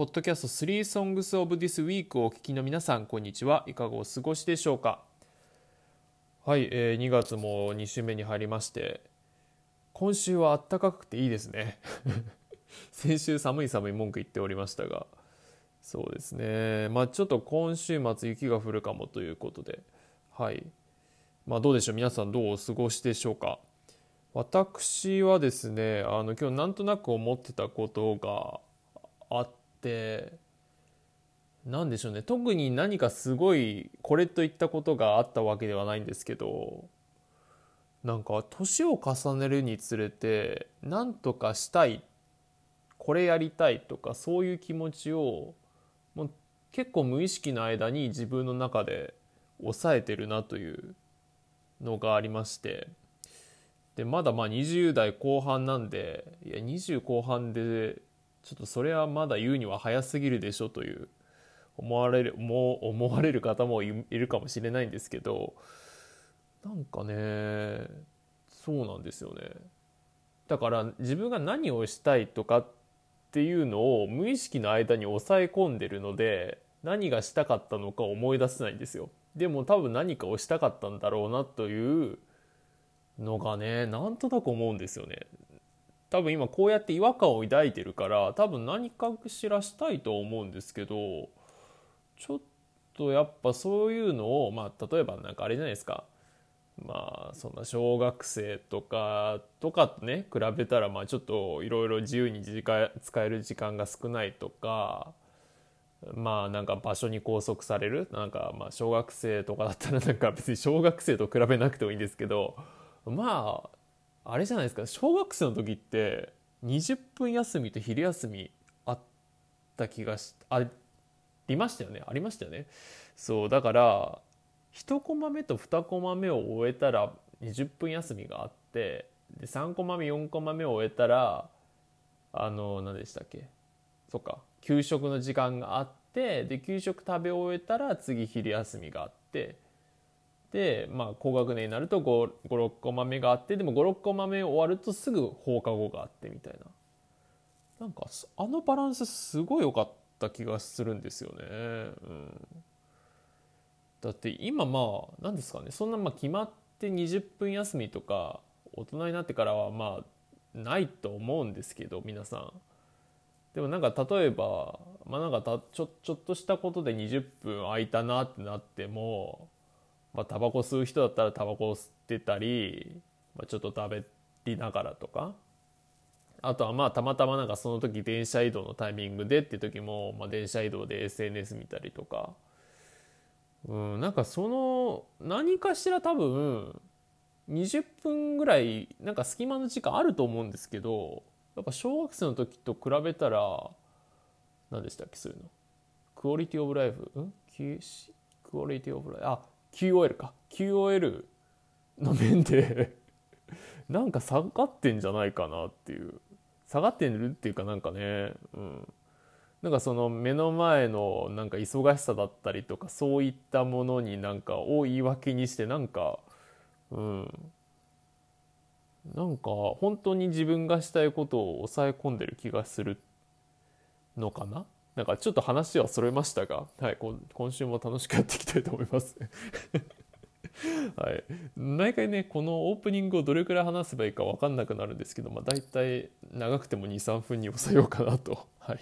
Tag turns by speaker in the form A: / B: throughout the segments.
A: ポッドキャスト3 Songs of This Week をお聞きの皆さん、こんにちは。いかがお過ごしでしょうか？はい、えー2月も2週目に入りまして、今週は暖かくていいですね。先週寒い寒い文句言っておりましたが、そうですね。まあちょっと今週末雪が降るかもということで、はい。まあどうでしょう、皆さんどうお過ごしでしょうか？私はですね、あの今日なんとなく思ってたことがあってなんでしょうね。特に何かすごいこれといったことがあったわけではないんですけどなんか年を重ねるにつれて何とかしたいこれやりたいとかそういう気持ちをもう結構無意識の間に自分の中で抑えてるなというのがありまして。でまだまあ20代後半なんでいや20後半でちょっとそれはまだ言うには早すぎるでしょという思われる思思われる方もいいるかもしれないんですけどなんかねそうなんですよね。だから自分が何をしたいとかっていうのを無意識の間に抑え込んでるので何がしたかったのか思い出せないんですよ。でも多分何かをしたかったんだろうなというのがねなんとなく思うんですよね。多分今こうやって違和感を抱いてるから多分何かしらしたいと思うんですけどちょっとやっぱそういうのをまあ例えばなんかあれじゃないですか。まあそんな小学生とかとかとね比べたらまあちょっといろいろ自由に時間使える時間が少ないとかまあなんか場所に拘束される。なんかまあ小学生とかだったらなんか別に小学生と比べなくてもいいんですけどまああれじゃないですか。小学生の時って20分休みと昼休みあった気がしありましたよね。ありましたよね。そうだから1コマ目と2コマ目を終えたら20分休みがあってで3コマ目4コマ目を終えたらあの何でしたっけ。そっか。給食の時間があってで給食食べ終えたら次昼休みがあって、まあ、高学年になると56コマ目があってでも56コマ目終わるとすぐ放課後があってみたいななんかあのバランスすごい良かった気がするんですよね。うん、だって今まあ何ですかねそんなま決まって20分休みとか大人になってからはまあないと思うんですけど皆さん。でもなんか例えば、まあ、なんかたちょちょっとしたことで20分空いたなってなってもまあ、タバコ吸う人だったらタバコを吸ってたり、まあ、ちょっと食べりながらとか。あとはまあたまたまなんかその時電車移動のタイミングでっていう時も、まあ、電車移動で SNS 見たりとか、うん、なんかその何かしら多分20分ぐらいなんか隙間の時間あると思うんですけどやっぱ小学生の時と比べたら何でしたっけそういうの。クオリティオブライフ？ん？クオリティオブライフあ QOL か。QOL の面で なんか下がってんじゃないかなっていう。下がってるっていうかなんかねうん。なんかその目の前のなんか忙しさだったりとかそういったものになんかを言い訳にしてなんかうん。なんか本当に自分がしたいことを抑え込んでる気がするのかななんかちょっと話はそれましたが、はい、今週も楽しくやっていきたいと思います。はい、毎回ねこのオープニングをどれくらい話せばいいか分かんなくなるんですけど、まあ、大体長くても23分に抑えようかなと。はい、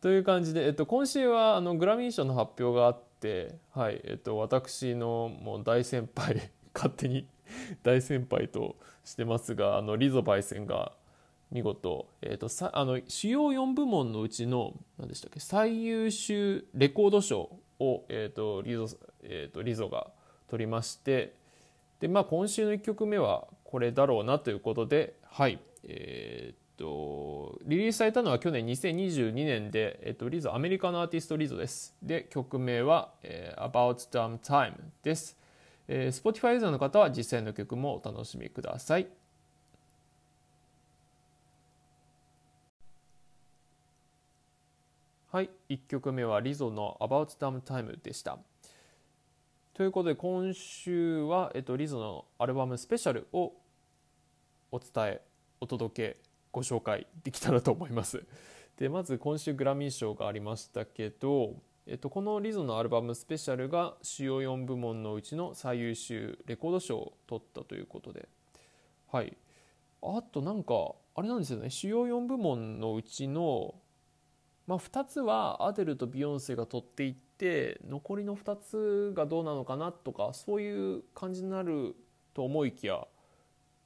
A: という感じで、えっと、今週はあのグラミー賞の発表があって、はいえっと、私のもう大先輩勝手に大先輩としてますがあのリゾパイセンが見事、えーと、さあの主要4部門のうちの何でしたっけ最優秀レコード賞を、えーとリゾえーとリゾが取りましてで、まあ、今週の1曲目はこれだろうなということで、はいえーと、リリースされたのは去年2022年で、えーとリゾアメリカのアーティストリゾです。で曲名は、えー、About Damn Time です。えー、Spotify ユーザーの方は実際の曲もお楽しみください。はい、1曲目はリゾの About Damn Time でした。ということで今週は、えっと、リゾのアルバムスペシャルをお伝え、お届け、ご紹介できたらと思います。でまず今週グラミー賞がありましたけど、えっと、このリゾのアルバムスペシャルが主要4部門のうちの最優秀レコード賞を取ったということではいあとなんかあれなんですよね主要4部門のうちの、まあ、2つはアデルとビヨンセが取っていって残りの2つがどうなのかなとかそういう感じになると思いきや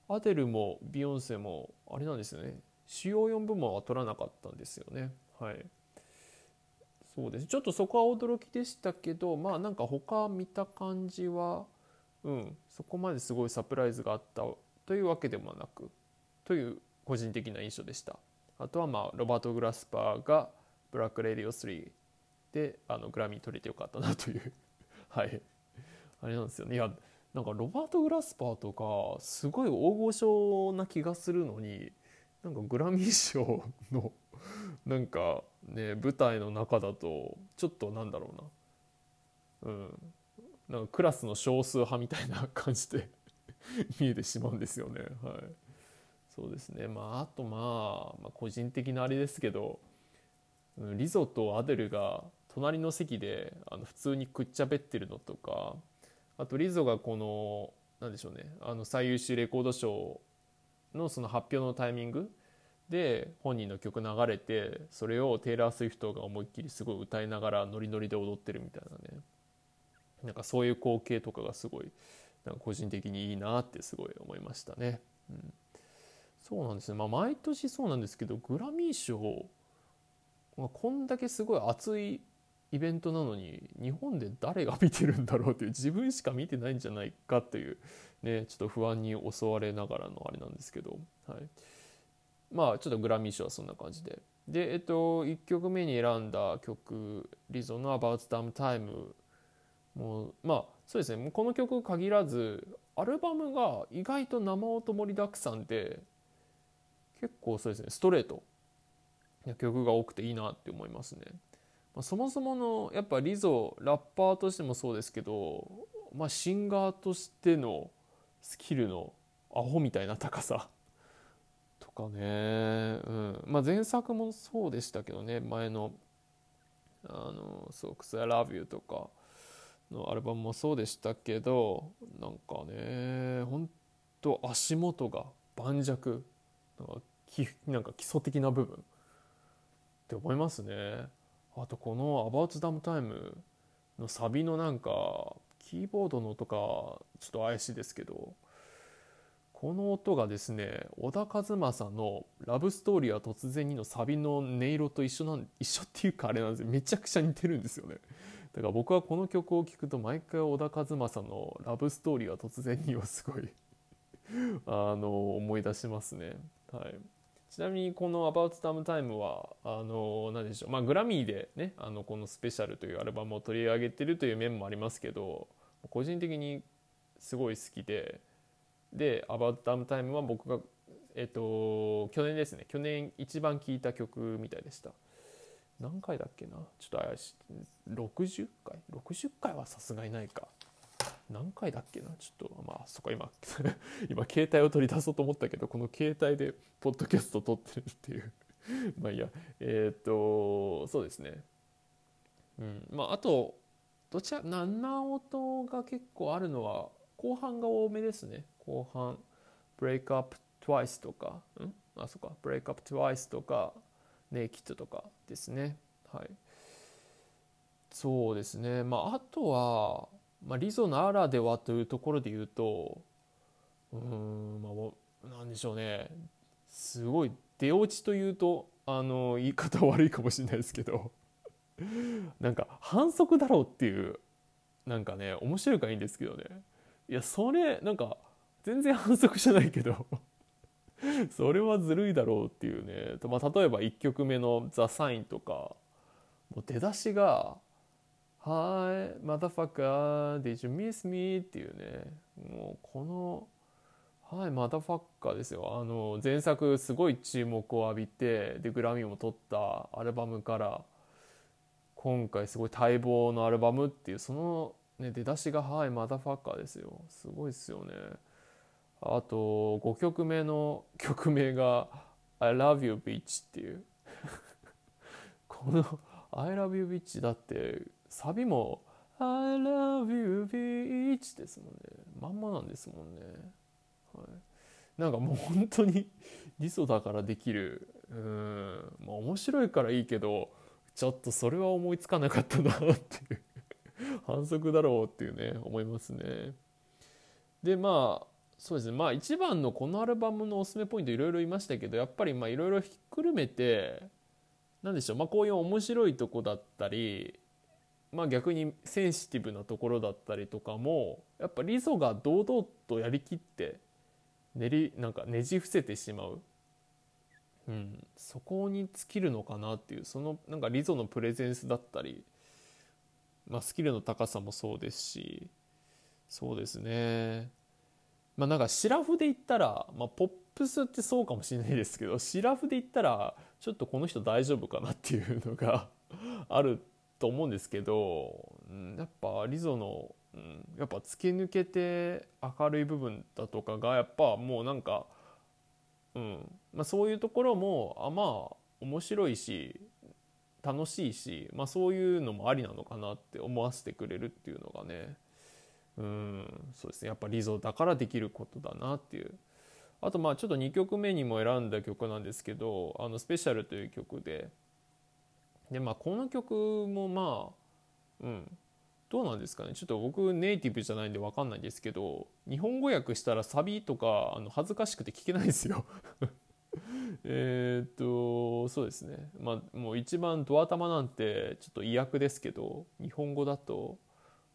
A: アデルもビヨンセもあれなんですよね。主要4部門は取らなかったんですよね。はい。そうです。ちょっとそこは驚きでしたけどまあなんか他見た感じはうんそこまですごいサプライズがあったというわけでもなくという個人的な印象でした。あとはまあロバート・グラスパーが「ブラック・レディオ3」であのグラミー取れてよかったなという。はい。あれなんですよね。いやなんかロバート・グラスパーとかすごい大御所な気がするのになんかグラミー賞のなんかね舞台の中だとちょっとなんだろうな。うん。なんかクラスの少数派みたいな感じで 見えてしまうんですよね。はい。そうですね。まああとまあ、まあ、個人的なあれですけどリゾとアデルが隣の席であの普通にくっちゃべってるのとかあとリゾがこの何でしょうねあの最優秀レコード賞のその発表のタイミングで本人の曲流れてそれをテイラー・スウィフトが思いっきりすごい歌いながらノリノリで踊ってるみたいなね。なんかそういう光景とかがすごいなんか個人的にいいなってすごい思いましたね。うん、そうなんですね、まあ、毎年そうなんですけどグラミー賞、こんだけすごい熱いイベントなのに日本で誰が見てるんだろうという自分しか見てないんじゃないかというねちょっと不安に襲われながらのあれなんですけど、はい、まあちょっとグラミー賞はそんな感じで。でえっと1曲目に選んだ曲リゾの「About Damn Time」もうまあそうですね。この曲限らずアルバムが意外と生音盛りだくさんで結構そうですね。ストレート。曲が多くていいなって思いますね。まあ、そもそものやっぱリゾラッパーとしてもそうですけど、まあ、シンガーとしてのスキルのアホみたいな高さ。とかね、うん。まあ、前作もそうでしたけどね。前の「あのそうクス I Love You」とかのアルバムもそうでしたけどなんかねほんと足元が盤石。なんかなんか基礎的な部分。って思いますね。あとこの「About Damn Time」のサビのなんかキーボードの音がちょっと怪しいですけどこの音がですね小田和正の「ラブストーリーは突然に」のサビの音色と一緒なん一緒っていうかあれなんですよ。めちゃくちゃ似てるんですよね。だから僕はこの曲を聴くと毎回小田和正の「ラブストーリーは突然に」をすごいあの思い出しますね。はい。ちなみにこの「About Time Time は」あの何でしょう。まあグラミーでねあのこの「スペシャル」というアルバムを取り上げてるという面もありますけど個人的にすごい好きでで「About Time Time」は僕がえっと去年ですね。去年一番聴いた曲みたいでした。何回だっけな？ちょっと怪しい。60回？60回はさすがにないか。何回だっけな？ちょっとまあそこ今 今携帯を取り出そうと思ったけどこの携帯でポッドキャスト撮ってるっていう。まあいいや。えっ、とそうですね。うん。まああとどちら7音が結構あるのは後半が多めですね。後半「Break Up Twice」とかん？あそっか「Break Up Twice」とか「Naked」とかですね。はい。そうですね。まああとはまあ、リゾならではというところで言うとうんまあなんでしょうね。すごい出落ちというとあの言い方悪いかもしれないですけどなんか反則だろうっていうなんかね面白いからいいんですけどね。いやそれなんか全然反則じゃないけどそれはずるいだろうっていうね、まあ、例えば1曲目の「ザ・サインとかもう出だしが Hi, motherfucker, did you miss me? っていうね、もうこの、はい、マダファッカーですよ。あの、前作すごい注目を浴びて、で、グラミーも取ったアルバムから、今回すごい待望のアルバムっていう、その、ね、出だしが、はい、マダファッカーですよ。すごいですよね。あと、5曲目の曲名が、I love you, bitch っていう。この「I love you bitch」だってサビも「I love you bitch」ですもんね。まんまなんですもんね、はい、なんかもう本当に リソだからできる。うん。まあ面白いからいいけどちょっとそれは思いつかなかったなっていう。反則だろうっていうね思いますね。でまあそうですね。まあ一番のこのアルバムのおすすめポイントいろいろ言いましたけどやっぱりまあいろいろひっくるめて何でしょう。まあこういう面白いとこだったりまあ逆にセンシティブなところだったりとかもやっぱリゾが堂々とやりきって練りなんかねじ伏せてしまう、うん、そこに尽きるのかなっていうそのなんかリゾのプレゼンスだったり、まあ、スキルの高さもそうですしそうですね。まあなんかシラフで言ったら、まあ、ポップスってそうかもしれないですけどシラフで言ったらちょっとこの人大丈夫かなっていうのが あると思うんですけど、うん、やっぱリゾの、うん、やっぱ突き抜けて明るい部分だとかがやっぱもうなんか、うんまあ、そういうところもあまあ面白いし楽しいし、まあ、そういうのもありなのかなって思わせてくれるっていうのがねうんそうですね。やっぱリゾだからできることだなっていう。あとまあちょっと2曲目にも選んだ曲なんですけど「あのスペシャル」という曲ででまあこの曲もまあうん。どうなんですかね。ちょっと僕ネイティブじゃないんで分かんないですけど日本語訳したらサビとかあの恥ずかしくて聞けないですよ。えっとそうですね。まあもう一番ドア玉なんてちょっと意訳ですけど日本語だと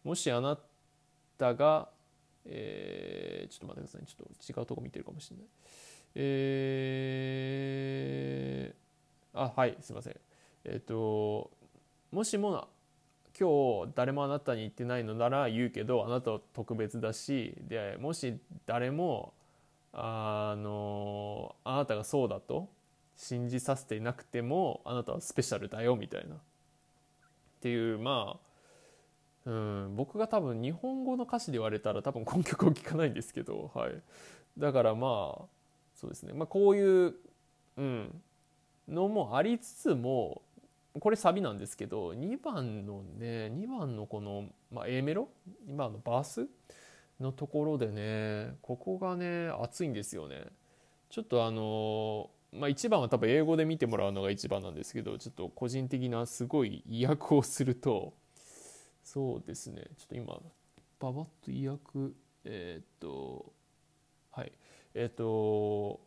A: もしあなたが、えー、ちょっと待ってください、ちょっと違うとこ見てるかもしれない。えー、あ、はい、すいません。えっ、と、もしも今日誰もあなたに言ってないのなら言うけど、あなたは特別だし、で、もし誰も、あの、あなたがそうだと信じさせていなくても、あなたはスペシャルだよ、みたいな。っていう、まあ、うん、僕が多分日本語の歌詞で言われたら多分この曲を聴かないんですけど、はい、だからまあそうですね、まあ、こういう、うん、のもありつつもこれサビなんですけど2番のね2番のこの、まあ、A メロ？2番のバースのところでねここがね熱いんですよね。ちょっとあのまあ、1番は多分英語で見てもらうのが一番なんですけどちょっと個人的なすごい意訳をするとそうですね。ちょっと今ババッと意訳えー、っとはい。えー、っと、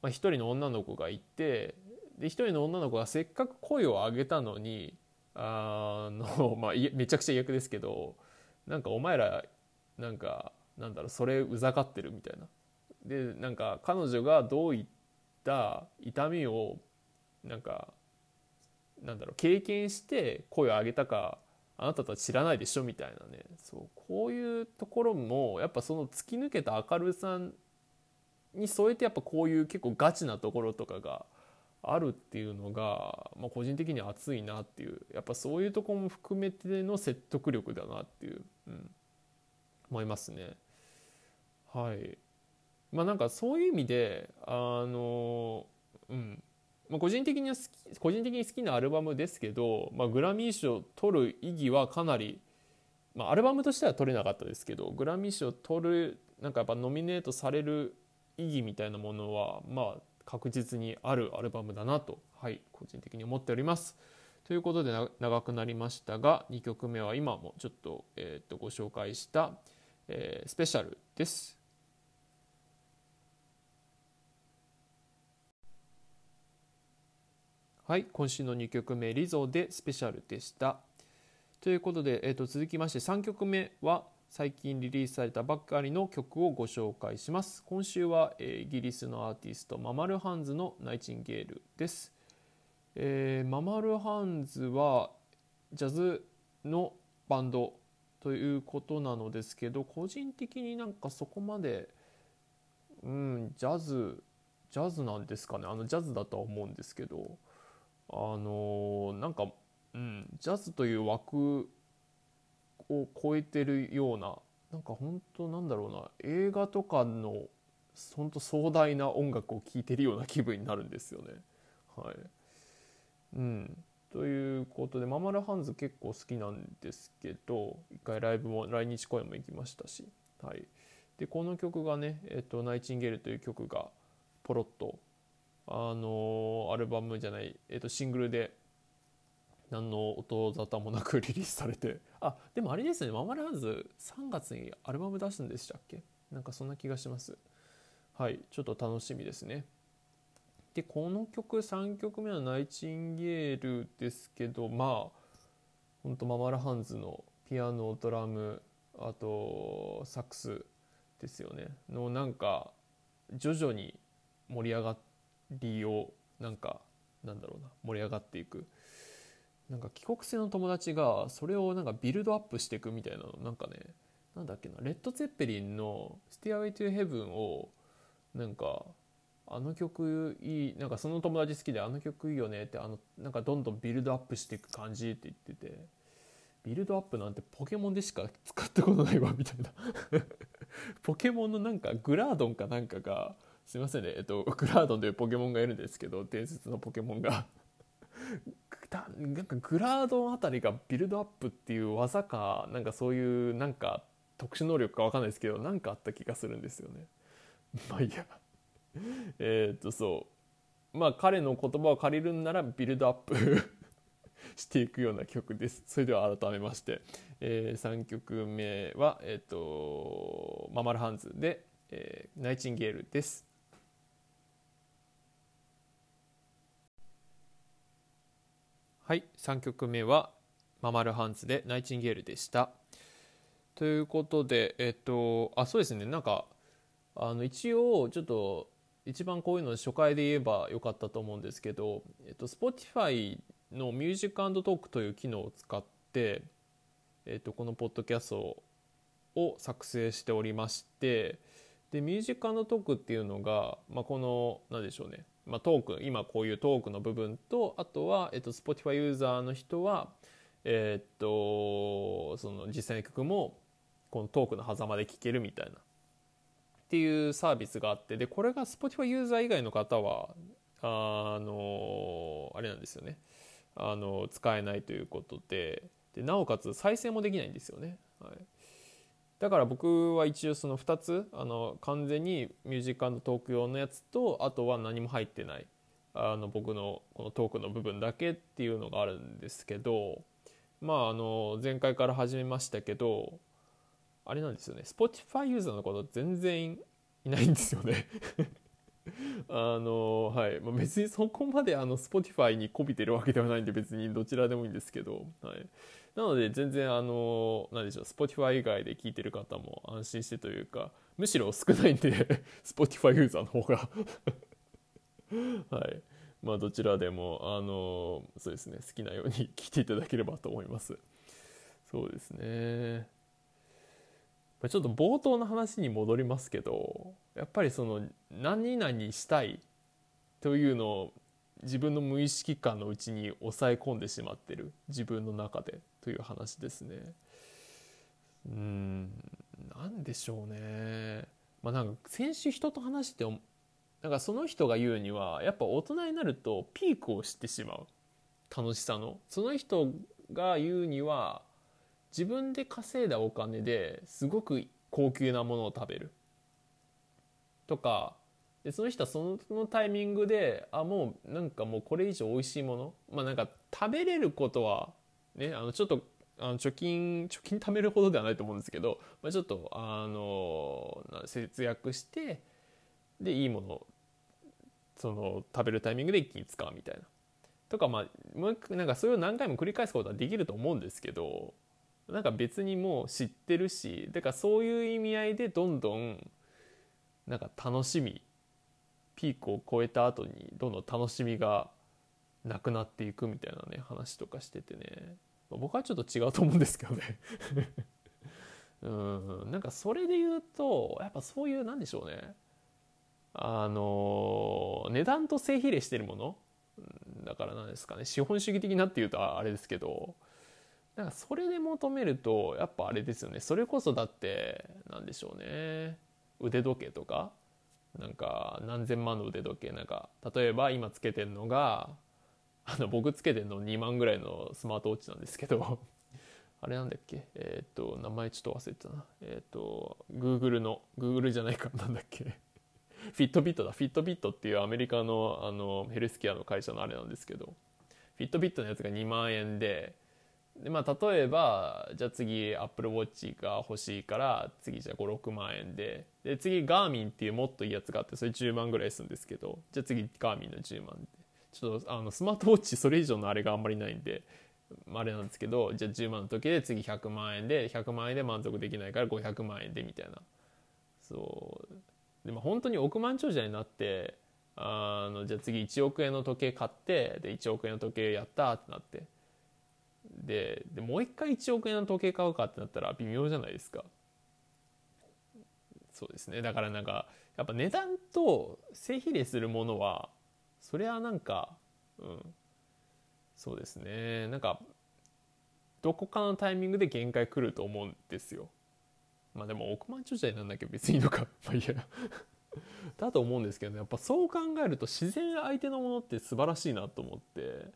A: まあ、1人の女の子がいてで1人の女の子がせっかく声を上げたのにあの、まあ、めちゃくちゃ意訳ですけどなんかお前らなんかなんだろうそれうざがってるみたいな。でなんか彼女がどういった痛みをなんかなんだろう経験して声を上げたかあなたたち知らないでしょみたいなねそうこういうところもやっぱその突き抜けた明るさに添えてやっぱこういう結構ガチなところとかがあるっていうのが、まあ、個人的には熱いなっていうやっぱそういうとこも含めての説得力だなっていう、うん、思いますね。はいまあなんかそういう意味であのうんまあ、個人的には好き個人的に好きなアルバムですけど、まあ、グラミー賞を取る意義はかなり、まあ、アルバムとしては取れなかったですけどグラミー賞を取るなんかやっぱノミネートされる意義みたいなものはまあ確実にあるアルバムだなと、はい、個人的に思っております。ということで長くなりましたが2曲目は今もちょっと,、えー、とご紹介した、えー、スペシャルです。はい今週の2曲目「リゾ」でスペシャルでしたということで、えー、と続きまして3曲目は最近リリースされたばっかりの曲をご紹介します。今週は、えー、イギリスのアーティストママルハンズのナイチンゲールです、えー、ママルハンズはジャズのバンドということなのですけど個人的になんかそこまでうんジャズジャズなんですかね。あのジャズだとは思うんですけどあのなんか、うん、ジャズという枠を超えてるようななんか本当なんだろうな映画とかの本当壮大な音楽を聴いてるような気分になるんですよね。はい。うん、ということでママラハンズ結構好きなんですけど一回ライブも来日公演も行きましたし、はい、でこの曲がね、えっと「ナイチンゲール」という曲がポロッとあのアルバムじゃない、えっと、シングルで何の音沙汰もなくリリースされて。あでもあれですね。ママラーズ3月にアルバム出すんでしたっけ？なんかそんな気がします。はいちょっと楽しみですね。でこの曲3曲目はナイチンゲールですけどまあほんとママラハンズのピアノドラムあとサックスですよね。のなんか徐々に盛り上がりをなんかなんだろうな盛り上がっていく。なんか帰国生の友達がそれをなんかビルドアップしていくみたいなのなんかねなんだっけなレッド・ツェッペリンの「ステアウェイ・トゥ・ヘブン」をなんかあの曲いいなんかその友達好きであの曲いいよねってあのなんかどんどんビルドアップしていく感じって言っててビルドアップなんてポケモンでしか使ったことないわみたいな。ポケモンのなんかグラードンかなんかがすいませんねえっとグラードンというポケモンがいるんですけど伝説のポケモンが。なんかグラードあたりがビルドアップっていう技かなんかそういうなんか特殊能力か分かんないですけど何かあった気がするんですよね。まあいいやえっとそうまあ彼の言葉を借りるんならビルドアップ していくような曲です。それでは改めまして、えー、3曲目は、えっ、ー、とママルハンズで、えー、ナイチンゲールです。はい3曲目はママルハンズでナイチンゲールでした。ということでえっとあそうですね。なんかあの一応ちょっと一番こういうの初回で言えばよかったと思うんですけど、えっと、Spotify のミュージックトークという機能を使って、えっと、このポッドキャストを作成しておりましてでミュージックトークっていうのが、まあ、この何でしょうね。まあ、トーク今こういうトークの部分とあとは、えっと、Spotify ユーザーの人は、えっとその実際の曲もこのトークの狭間で聴けるみたいな。っていうサービスがあってでこれが Spotify ユーザー以外の方はあのあれなんですよね。あの使えないということで。でなおかつ再生もできないんですよね。はい。だから僕は一応その2つあの完全に Music + Talk 用のやつとあとは何も入ってないあの僕のこのトークの部分だけっていうのがあるんですけどまああの前回から始めましたけどあれなんですよね。Spotify ユーザーのこと全然いないんですよね。あのはい、まあ、別にそこまであの Spotify にこびてるわけではないんで別にどちらでもいいんですけど、はい、なので全然あの何でしょう Spotify 以外で聞いてる方も安心してというかむしろ少ないんで Spotify ユーザーの方が。はい。まあどちらでもあのそうですね好きなように聞いていただければと思います。そうですね。ちょっと冒頭の話に戻りますけどやっぱりその何々したいというのを自分の無意識感のうちに抑え込んでしまってる自分の中でという話ですね。うん何でしょうね。まあなんか先週人と話してなんかその人が言うにはやっぱ大人になるとピークを知ってしまう楽しさの。その人が言うには自分で稼いだお金ですごく高級なものを食べるとかでその人はそのタイミングであもうなんかもうこれ以上美味しいものまあなんか食べれることはねあのちょっとあの貯金貯金貯めるほどではないと思うんですけど、まあ、ちょっとあの節約してでいいものその食べるタイミングで一気に使うみたいな。とかまあもうなんかそれを何回も繰り返すことはできると思うんですけどなんか別にもう知ってるしだからそういう意味合いでどんどんなんか楽しみピークを超えた後にどんどん楽しみがなくなっていくみたいなね話とかしててね、ま、僕はちょっと違うと思うんですけどね。うん。なんかそれで言うとやっぱそういうなんでしょうね。あの値段と正比例してるものだから何ですかね。資本主義的なっていうとあれですけど。なんかそれで求めるとやっぱあれですよね。それこそだって何でしょうね。腕時計とかなんか何千万の腕時計なんか例えば今つけてるのがあの僕つけてるの2万ぐらいのスマートウォッチなんですけど あれなんだっけ？えっ、と名前ちょっと忘れてたな。えっ、と Google の Google じゃないか。なんだっけ？フィットビットだ。フィットビットっていうアメリカのあのヘルスケアの会社のあれなんですけどフィットビットのやつが2万円ででまあ、例えばじゃあ次アップルウォッチが欲しいから次じゃあ56万円で。で次ガーミンっていうもっといいやつがあってそれ10万ぐらいするんですけどじゃあ次ガーミンの10万で。ちょっとあのスマートウォッチそれ以上のあれがあんまりないんであれなんですけどじゃあ10万の時で次100万円で100万円で満足できないから500万円でみたいな。そう。でも本当に億万長者になってあのじゃあ次1億円の時計買ってで1億円の時計やったってなって。ででもう一回1億円の時計買うかってなったら微妙じゃないですか。そうですね。だからなんかやっぱ値段と正比例するものはそれはなんかうん。そうですね。なんかどこかのタイミングで限界来ると思うんですよ。まあでも億万長者になんなきゃ別にいいのか。まあいいや。だと思うんですけどね。やっぱそう考えると自然相手のものって素晴らしいなと思って。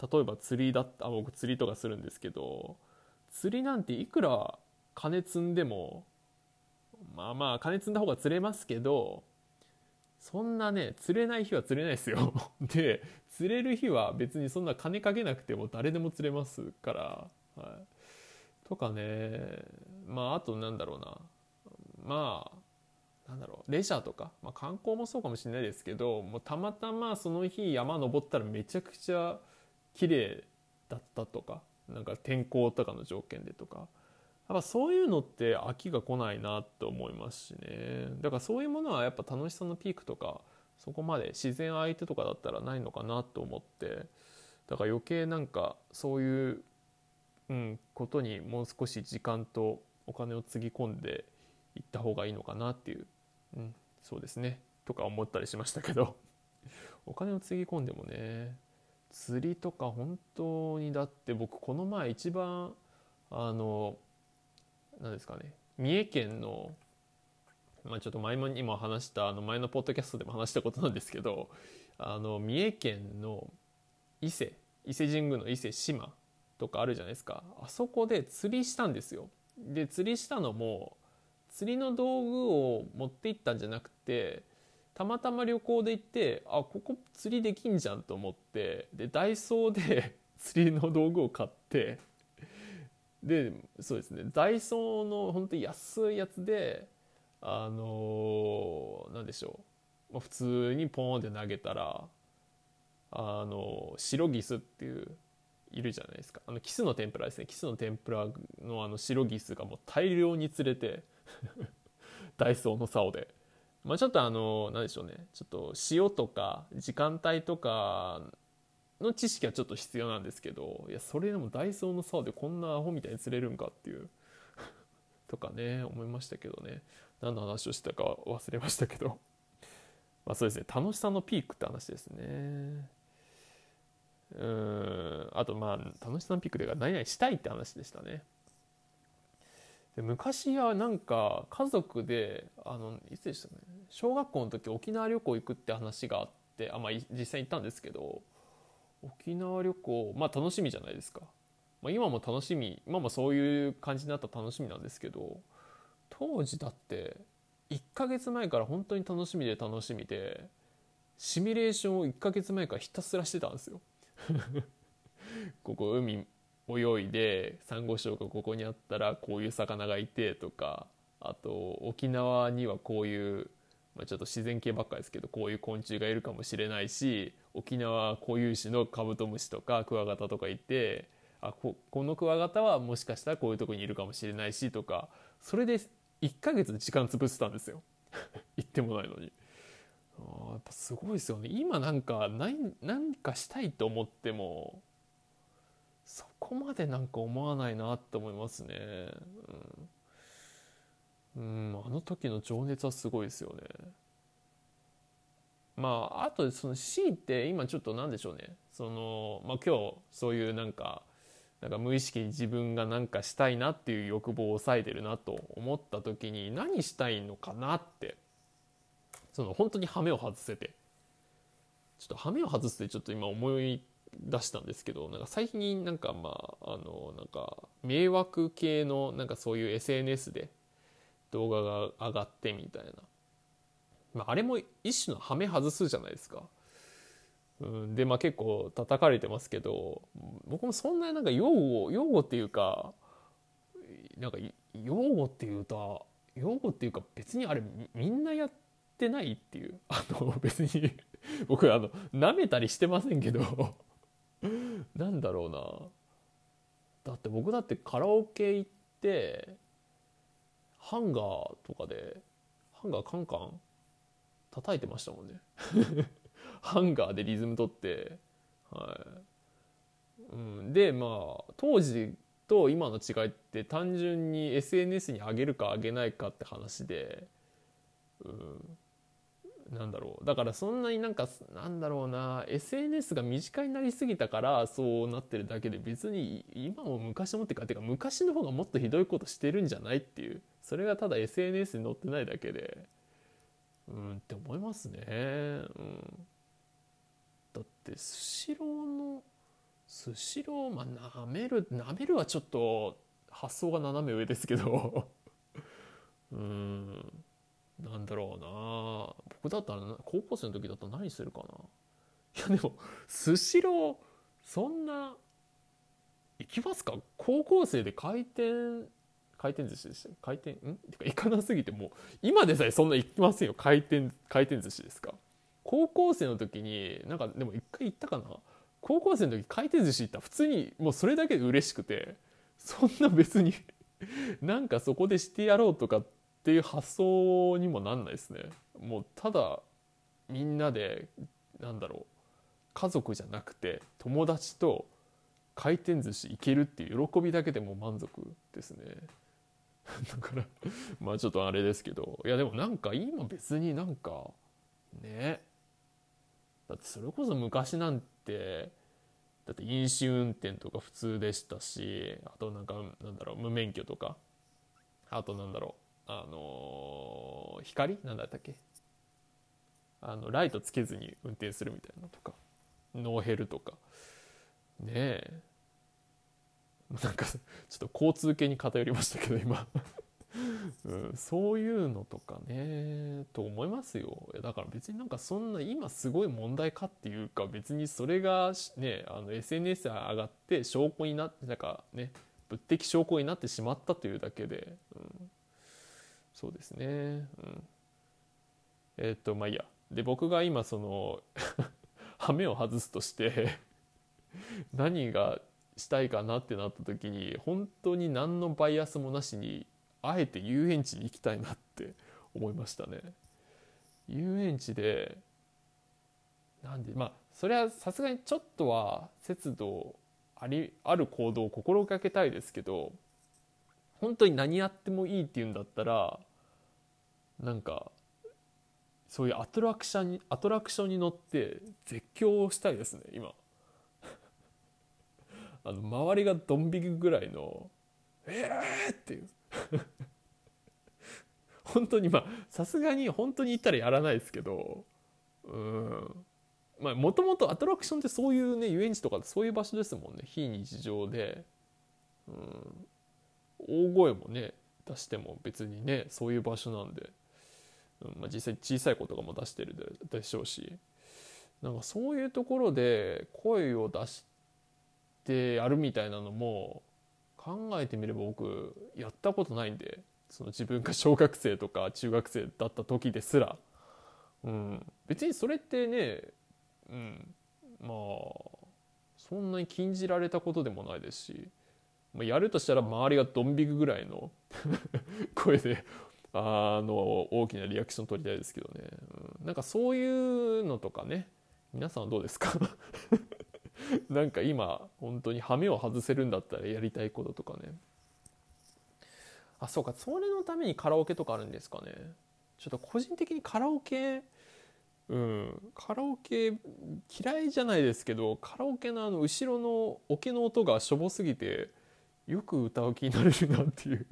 A: 例えば釣りだった僕釣りとかするんですけど釣りなんていくら金積んでもまあまあ金積んだ方が釣れますけどそんなね釣れない日は釣れないですよ。で釣れる日は別にそんな金かけなくても誰でも釣れますから、はい、とかねまああとなんだろうな。まあなんだろう。レジャーとか、まあ、観光もそうかもしれないですけどもうたまたまその日山登ったらめちゃくちゃ綺麗だったとかなんか天候とかの条件でとか。やっぱそういうのって飽きが来ないなと思いますしね。だからそういうものはやっぱ楽しさのピークとかそこまで自然相手とかだったらないのかなと思って。だから余計なんかそういう、うん、ことにもう少し時間とお金をつぎ込んでいった方がいいのかなっていう、うん、そうですね。とか思ったりしましたけど。お金をつぎ込んでもね。釣りとか本当にだって僕この前一番あの何ですかね三重県のまあちょっと前にも話したあの前のポッドキャストでも話したことなんですけどあの三重県の伊勢伊勢神宮の伊勢志摩とかあるじゃないですか。あそこで釣りしたんですよ。で釣りしたのも釣りの道具を持って行ったんじゃなくてたまたま旅行で行ってあここ釣りできんじゃんと思ってでダイソーで 釣りの道具を買ってでそうですね。ダイソーの本当に安いやつであのー、何でしょう、まあ、普通にポーンって投げたらあの白ギスっていういるじゃないですか。あのキスの天ぷらですね。キスの天ぷらのあの白ギスがもう大量に釣れて ダイソーの竿で。まあ、ちょっとあの何でしょうね。ちょっと塩とか時間帯とかの知識はちょっと必要なんですけどいやそれでもダイソーの竿でこんなアホみたいに釣れるんかっていう。とかね思いましたけどね。何の話をしたか忘れましたけど。まあそうですね。楽しさのピークって話ですね。うん。あとまあ楽しさのピークでいうか何々したいって話でしたね。昔はなんか家族であのいつでしたね小学校の時沖縄旅行行くって話があってあ、まあ、実際行ったんですけど沖縄旅行まあ楽しみじゃないですか、まあ、今も楽しみ今もそういう感じになった楽しみなんですけど当時だって1ヶ月前から本当に楽しみで楽しみでシミュレーションを1ヶ月前からひたすらしてたんですよ。ここ海泳いでサンゴ礁がここにあったらこういう魚がいてとかあと沖縄にはこういう、まあ、ちょっと自然系ばっかですけどこういう昆虫がいるかもしれないし沖縄固有種のカブトムシとかクワガタとかいてあここのクワガタはもしかしたらこういうとこにいるかもしれないしとかそれで1ヶ月時間潰してたんですよ 行ってもないのに。あやっぱすごいですよね今なんか何何かしたいと思ってもそこまでなんか思わないなって思いますね。うん、うん、あの時の情熱はすごいですよね。まああとその C って今ちょっと何でしょうね。そのまあ今日そういうなんかなんか無意識に自分が何かしたいなっていう欲望を抑えてるなと思った時に何したいのかなってその本当に羽目を外せて。ちょっと羽目を外すってちょっと今思い出したんですけどなんか最近なんかまああのなんか迷惑系のなんかそういう SNS で動画が上がってみたいな、まあ、あれも一種のハメ外すじゃないですか。うん、でまあ結構叩かれてますけど僕もそんななんか擁護擁護っていうかなんか擁護っていうと擁護っていうか別にあれみんなやってないっていう。あの別に僕あの舐めたりしてませんけど。なんだろうな。だって僕だってカラオケ行ってハンガーとかでハンガーカンカン？叩いてましたもんね。ハンガーでリズム取って。はい、うん、でまあ当時と今の違いって単純に SNS に上げるか上げないかって話で、うん、なんだろう。だからそんなになんかなんだろうな。SNS が身近になりすぎたからそうなってるだけで別に今も昔もってかてか昔の方がもっとひどいことしてるんじゃないっていう。それがただ SNS に載ってないだけで。うんって思いますね、うん、だってスシローのスシローまあなめるなめるはちょっと発想が斜め上ですけど。うん。なんだろうな。僕だったら高校生の時だったら何するかな。いやでもスシローそんな行きますか？高校生で回転回転寿司でした？回転ん？てか行かなすぎてもう今でさえそんな行きませんよ。回転回転寿司ですか？高校生の時になんかでも一回行ったかな。高校生の時回転寿司行った普通にもうそれだけで嬉しくてそんな別になんかそこでしてやろうとかってていう発想にもなんないですね。もうただみんなでなんだろう家族じゃなくて友達と回転寿司行けるっていう喜びだけでも満足ですね。だからまあちょっとあれですけど。いやでもなんか今別になんかね。だってそれこそ昔なんてだって飲酒運転とか普通でしたしあとなんかなんだろう無免許とか。あとなんだろうあの、光？なんだったっけ？あのライトつけずに運転するみたいなのとか。ノーヘルとか。ねえ。なんかちょっと交通系に偏りましたけど今。うん、そういうのとかねと思いますよ。だから別になんかそんな今すごい問題かっていうか別にそれがねあの SNS が上がって証拠になってなんかね物的証拠になってしまったというだけで、うん、そうですね。うん。えー、っとまあいいや。で僕が今その 羽目を外すとして 何がしたいかなってなった時に本当に何のバイアスもなしにあえて遊園地に行きたいなって 思いましたね。遊園地でなんでまあそれはさすがにちょっとは節度ありある行動を心がけたいですけど本当に何やってもいいっていうんだったらなんかそういうアトラクションにアトラクションに乗って絶叫をしたいですね今。あの周りがドン引きぐらいの「えー!」っていう。本当にまあさすがに本当に行ったらやらないですけどうん。まあもともとアトラクションってそういうね遊園地とかそういう場所ですもんね非日常で、うん、大声もね出しても別にねそういう場所なんで、うんまあ、実際小さい子とかも出してるでしょうし。なんかそういうところで声を出してやるみたいなのも考えてみれば僕やったことないんで。その自分が小学生とか中学生だった時ですら、うん、別にそれってね、うん、まあそんなに禁じられたことでもないですし、まあ、やるとしたら周りがドン引くぐらいの 声であの大きなリアクション取りたいですけどね、うん、なんかそういうのとかね。皆さんはどうですか？なんか今本当に羽目を外せるんだったらやりたいこととかね。あそうか。それのためにカラオケとかあるんですかね。ちょっと個人的にカラオケうん。カラオケ嫌いじゃないですけどカラオケのあの後ろの桶の音がしょぼすぎてよく歌う気になれるなっていう。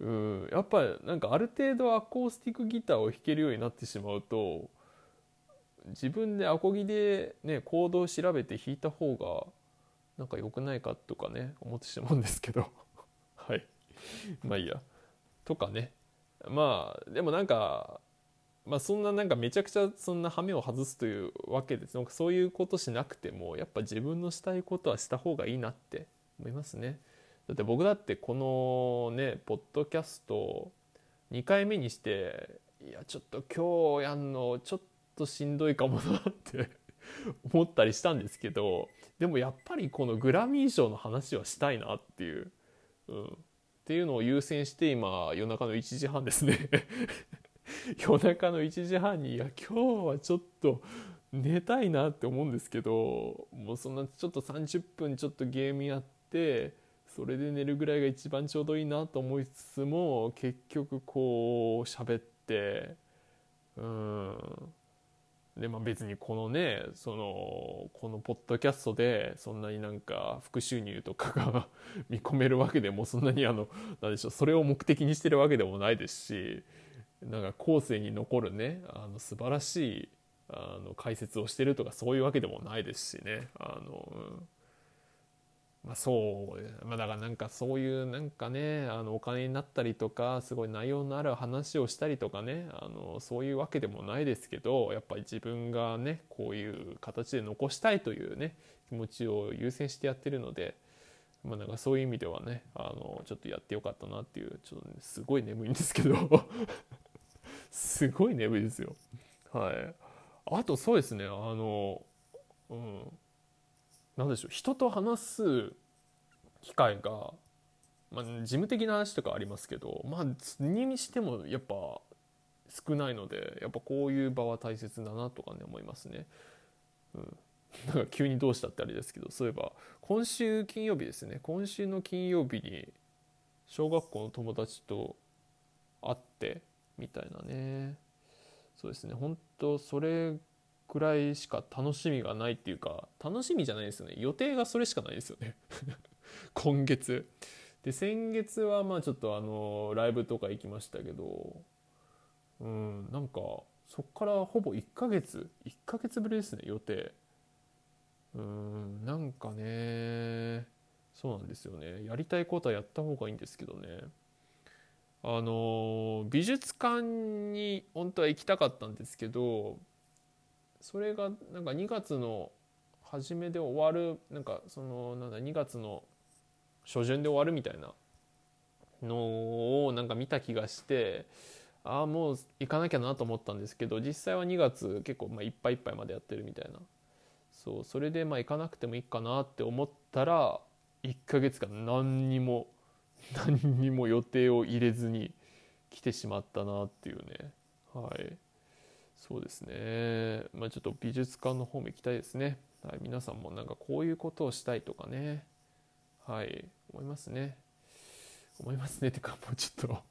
A: うん。やっぱなんかある程度アコースティックギターを弾けるようになってしまうと自分でアコギでねコードを調べて弾いた方がなんか良くないかとかね思ってしまうんですけど。はい。まあいいや。とかね。まあでもなんかまあそんななんかめちゃくちゃそんな羽目を外すというわけです。なんかそういうことしなくてもやっぱ自分のしたいことはした方がいいなって思いますね。だって僕だってこのねポッドキャスト2回目にしていやちょっと今日やんのちょっとしんどいかもなって 思ったりしたんですけどでもやっぱりこのグラミー賞の話はしたいなっていう、うん、っていうのを優先して今夜中の1時半ですね。夜中の1時半にいや今日はちょっと寝たいなって思うんですけどもうそんなちょっと30分ちょっとゲームやってそれで寝るぐらいが一番ちょうどいいなと思いつつも結局こう喋ってうん。でまあ別にこのねそのこのポッドキャストでそんなになんか副収入とかが 見込めるわけでもそんなにあの何でしょうそれを目的にしてるわけでもないですしなんか後世に残るねあの素晴らしいあの解説をしてるとかそういうわけでもないですしねあの、うん。まあ、そう、まあ、だからなんかそういうなんかねあのお金になったりとかすごい内容のある話をしたりとかねあのそういうわけでもないですけどやっぱり自分がねこういう形で残したいというね気持ちを優先してやってるので。まあ、なんかそういう意味ではねあのちょっとやってよかったなっていうちょっと、ね、すごい眠いんですけど。すごい眠いですよ。はい。あとそうですねあのうん。何でしょう人と話す機会が、まあ、事務的な話とかありますけどまあにしてもやっぱ少ないのでやっぱこういう場は大切だなとかね思いますね。うん、なんか急にどうしたってあれですけどそういえば今週金曜日ですね。今週の金曜日に小学校の友達と会ってみたいなね。そうですね。本当それくらいしか楽しみがないっていうか楽しみじゃないですよね。予定がそれしかないですよね。今月。で先月はまあちょっとあのライブとか行きましたけどうんなんかそっからほぼ1ヶ月。1ヶ月ぶりですね予定。うんなんかねそうなんですよね。やりたいことはやった方がいいんですけどね。あの美術館に本当は行きたかったんですけどそれがなんか2月の初めで終わるなんかそのなんだ2月の初旬で終わるみたいなのをなんか見た気がしてああもう行かなきゃなと思ったんですけど実際は2月結構まあいっぱいいっぱいまでやってるみたいなそうそれでまあ行かなくてもいいかなって思ったら1ヶ月間何にも 何にも予定を入れずに来てしまったなっていうねはい。そうですね、まあ、ちょっと美術館の方も行きたいですね、はい、皆さんもなんかこういうことをしたいとかね。はい思いますね。思いますね。ってかもうちょっと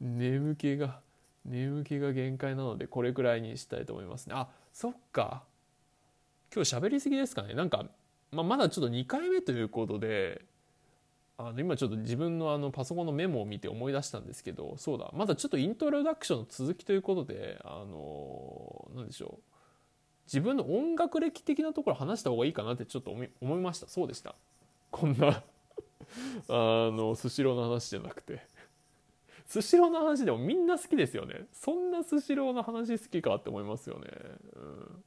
A: 眠気が眠気が限界なのでこれくらいにしたいと思いますね。あそっか。今日喋りすぎですかね。なんか、まあ、まだちょっと2回目ということであの今ちょっと自分のあのパソコンのメモを見て思い出したんですけどそうだ。まだちょっとイントロダクションの続きということであの何でしょう。自分の音楽歴的なところ話した方がいいかなってちょっと思いました。そうでした。こんな あのスシローの話じゃなくて。スシローの話でもみんな好きですよね。そんなスシローの話好きかって思いますよね。うん。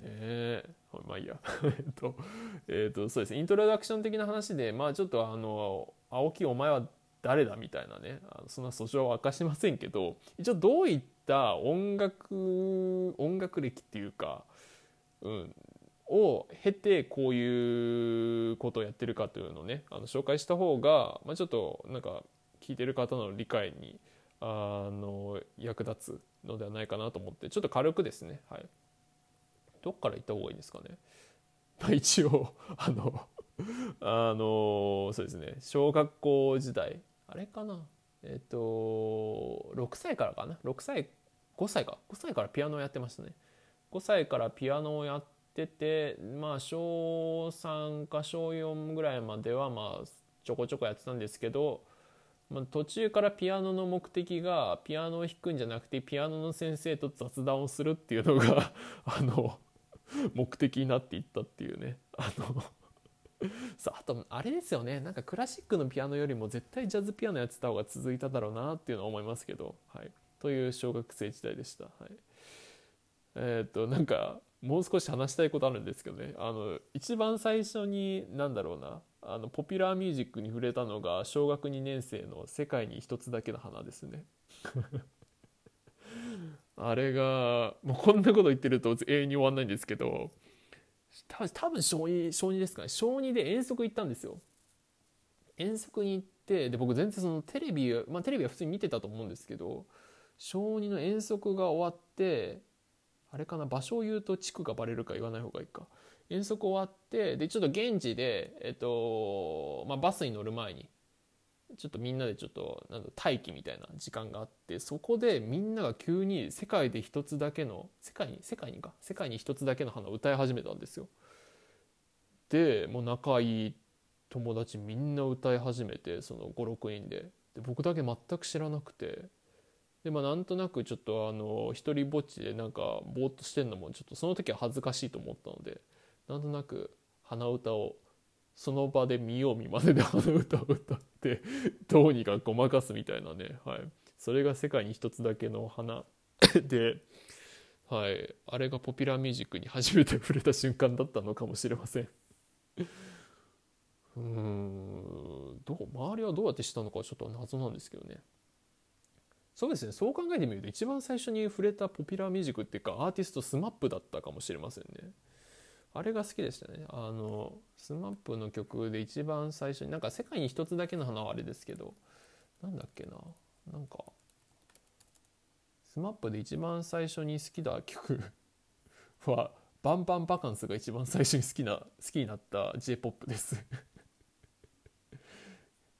A: ねえ。まあいいや。えっとえっとそうですね。イントロダクション的な話でまあちょっとあの青木お前は誰だみたいなね。あのそんな訴訟は明かしませんけど一応どういった音楽音楽歴っていうか、うん、を経てこういうことをやってるかというのをねあの紹介した方が、まあ、ちょっとなんか聞いてる方の理解にあの役立つのではないかなと思ってちょっと軽くですね、はい、どっから行った方がいいですかね。まあ、一応あの あのそうですね。小学校時代。あれかな。えっ、と6歳からかな。6歳5歳か。5歳からピアノをやってましたね。5歳からピアノをやっててまあ小3か小4ぐらいまではまあちょこちょこやってたんですけどまあ、途中からピアノの目的がピアノを弾くんじゃなくてピアノの先生と雑談をするっていうのが あの目的になっていったっていうね。あのさああとあれですよね。なんかクラシックのピアノよりも絶対ジャズピアノやってた方が続いただろうなっていうのは思いますけど、はい、という小学生時代でした。はい、えっ、となんかもう少し話したいことあるんですけどね。あの一番最初に何だろうな。あのポピュラーミュージックに触れたのが小学2年生の「世界に一つだけの花」ですね。あれがもうこんなこと言ってると永遠に終わんないんですけど多分小2小2ですかね小2で遠足行ったんですよ。遠足に行ってで僕全然そのテレビまあテレビは普通に見てたと思うんですけど小2の遠足が終わってあれかな場所を言うと地区がバレるか言わない方がいいか遠足終わってでちょっと現地で、えっとまあ、バスに乗る前にちょっとみんなでちょっとなん待機みたいな時間があってそこでみんなが急に世界で一つだけの世界に世界にか世界に一つだけの花を歌い始めたんですよ。でもう仲いい友達みんな歌い始めてその56人でで僕だけ全く知らなくてでまあなんとなくちょっとあの一人ぼっちでなんかぼーっとしてんのもちょっとその時は恥ずかしいと思ったのでなんとなく鼻歌をその場で見よう見まねで鼻歌を歌ってどうにかごまかすみたいなね、はい、それが世界に一つだけの花。で、はい、あれがポピュラーミュージックに初めて触れた瞬間だったのかもしれません。うん。どう周りはどうやってしたのかちょっと謎なんですけどね。そうですね。そう考えてみると一番最初に触れたポピュラーミュージックっていうかアーティスト SMAP だったかもしれませんね。あれが好きでしたねあの SMAP の曲で一番最初になんか世界に一つだけの花はあれですけどなんだっけななんか SMAP で一番最初に好きな曲 はバンバンバカンスが一番最初に好きな好きになった J-POP です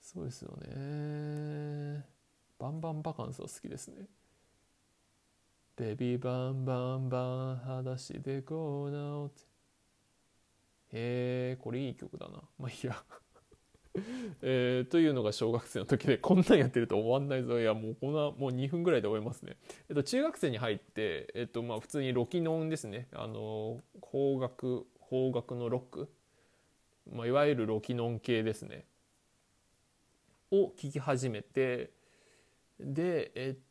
A: そうですよねバンバンバカンスは好きですね。ベビーバンバンバン裸足でこうなおって。へえ、これいい曲だな。まあいいや。えー、というのが小学生の時でこんなんやってると終わんないぞ。いやもうこんなもう2分ぐらいで終えますね、えっと、中学生に入って、えっとまあ、普通にロキノンですね。あの邦楽邦楽のロック、まあ、いわゆるロキノン系ですね。を聴き始めてでえっ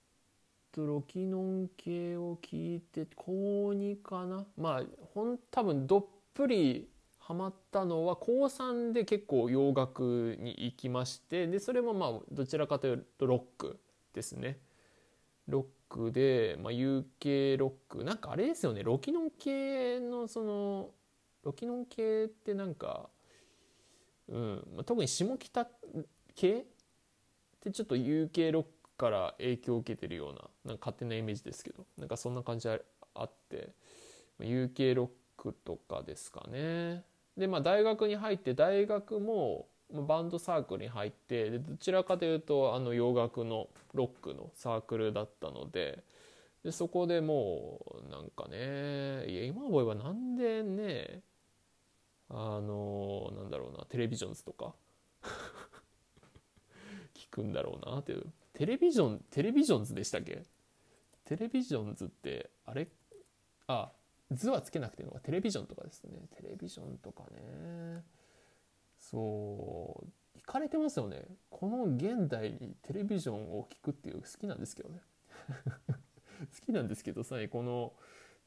A: とロキノン系を聞いて高2かな。まあほん多分どっぷりハマったのは高3で結構洋楽に行きましてでそれもまあどちらかというとロックですね。ロックで、まあ、UK ロック。なんかあれですよね。ロキノン系のそのロキノン系ってなんか、うん。ま、特に下北系ってちょっと UK ロックから影響を受けてるようななんか勝手なイメージですけどなんかそんな感じあって UK ロックとかですかね。でまあ大学に入って大学もバンドサークルに入ってでどちらかというとあの洋楽のロックのサークルだったのででそこでもうなんかねいや今思えばなんでねあのなんだろうなテレビジョンズとか 聞くんだろうなっていう。テレビジョンテレビジョンズでしたっけ？テレビジョンズってあれ？あ図はつけなくていいのかテレビジョンとかですね。テレビジョンとかね。そう。行かれてますよね。この現代にテレビジョンを聞くっていう好きなんですけどね。好きなんですけどさこの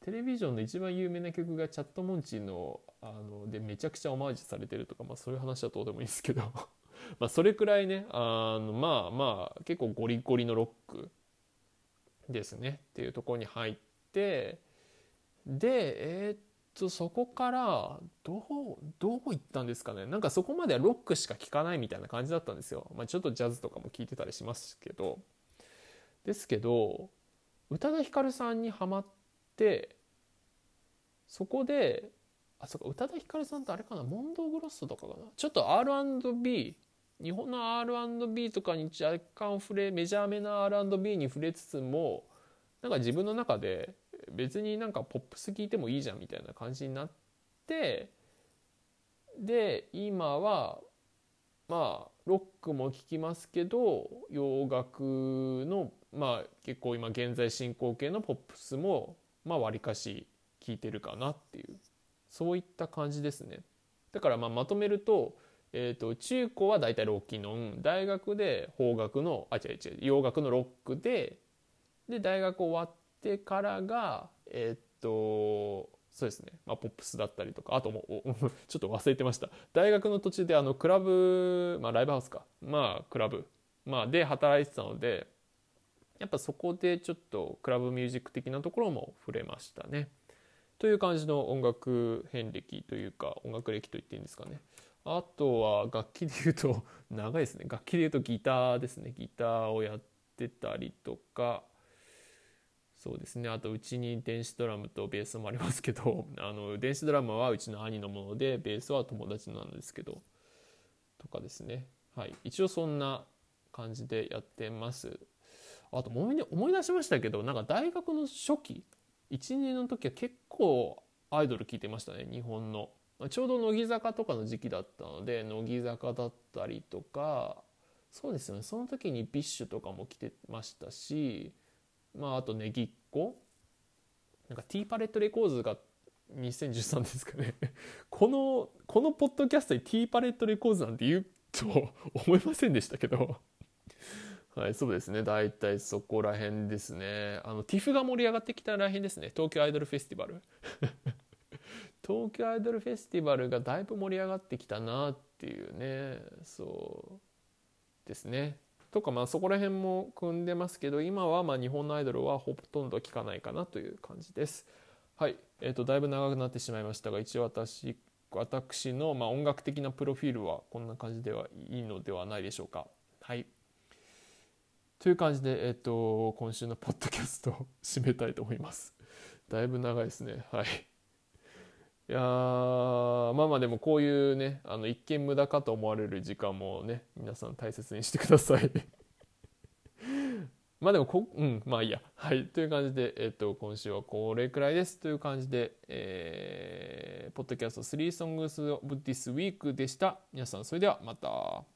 A: テレビジョンの一番有名な曲がチャットモンチーのあのでめちゃくちゃオマージュされてるとか、まあ、そういう話はどうでもいいですけど。まあそれくらいねあのまあまあ結構ゴリゴリのロックですね。っていうところに入ってでえー、っとそこからどうどう行ったんですかね。なんかそこまではロックしか聴かないみたいな感じだったんですよ、まあ、ちょっとジャズとかも聴いてたりしますけど。ですけど宇多田ヒカルさんにはまってそこであそっか宇多田ヒカルさんってあれかな？モンドグロッソとかかな？ちょっと R&B 日本の R&B とかに若干触れメジャーめな R&B に触れつつもなんか自分の中で別になんかポップス聴いてもいいじゃんみたいな感じになってで今はまあロックも聴きますけど洋楽のまあ結構今現在進行形のポップスもまあわりかし聴いてるかなっていうそういった感じですね。だからまあまとめると,、えーと、中高は大体ロッキノン大学で邦楽のあ違う違う洋楽のロックでで大学終わってからがえっ、とそうですね、まあ、ポップスだったりとか。あとも ちょっと忘れてました。大学の途中であのクラブ、まあ、ライブハウスか。まあクラブ、まあ、で働いてたのでやっぱそこでちょっとクラブミュージック的なところも触れましたね。という感じの音楽遍歴というか音楽歴と言っていいんですかね。あとは楽器で言うと 長いですね。楽器で言うとギターですね。ギターをやってたりとかそうですね。あとうちに電子ドラムとベースもありますけど あの電子ドラムはうちの兄のものでベースは友達なんですけどとかですね。はい。一応そんな感じでやってます。あと思い出しましたけどなんか大学の初期1年の時は結構アイドル聴いてましたね日本の。ちょうど乃木坂とかの時期だったので乃木坂だったりとかそうですよね。その時に BiSH とかも来てましたしまああと Negicco。なんか T-Palette Records が2013ですかね。このこのポッドキャストにティーパレットレコーズなんて言うと 思いませんでしたけど。はいそうですね。大体そこら辺ですね。あの TIFF が盛り上がってきたらへんですね。東京アイドルフェスティバル。東京アイドルフェスティバルがだいぶ盛り上がってきたなっていうね。そうですね。とかまあそこら辺も組んでますけど今はま日本のアイドルはほとんど聞かないかなという感じです。はい、えー、とだいぶ長くなってしまいましたが一応私私のま音楽的なプロフィールはこんな感じではいいのではないでしょうか。はいという感じで、えっ、ー、と今週のポッドキャストを締めたいと思います。だいぶ長いですね。はい。いやまあまあでもこういうねあの一見無駄かと思われる時間もね皆さん大切にしてください。まあでもこうんまあいいや。はいという感じでえっと今週はこれくらいですという感じでえー、ポッドキャスト3 Songs of This Week でした。皆さんそれではまた。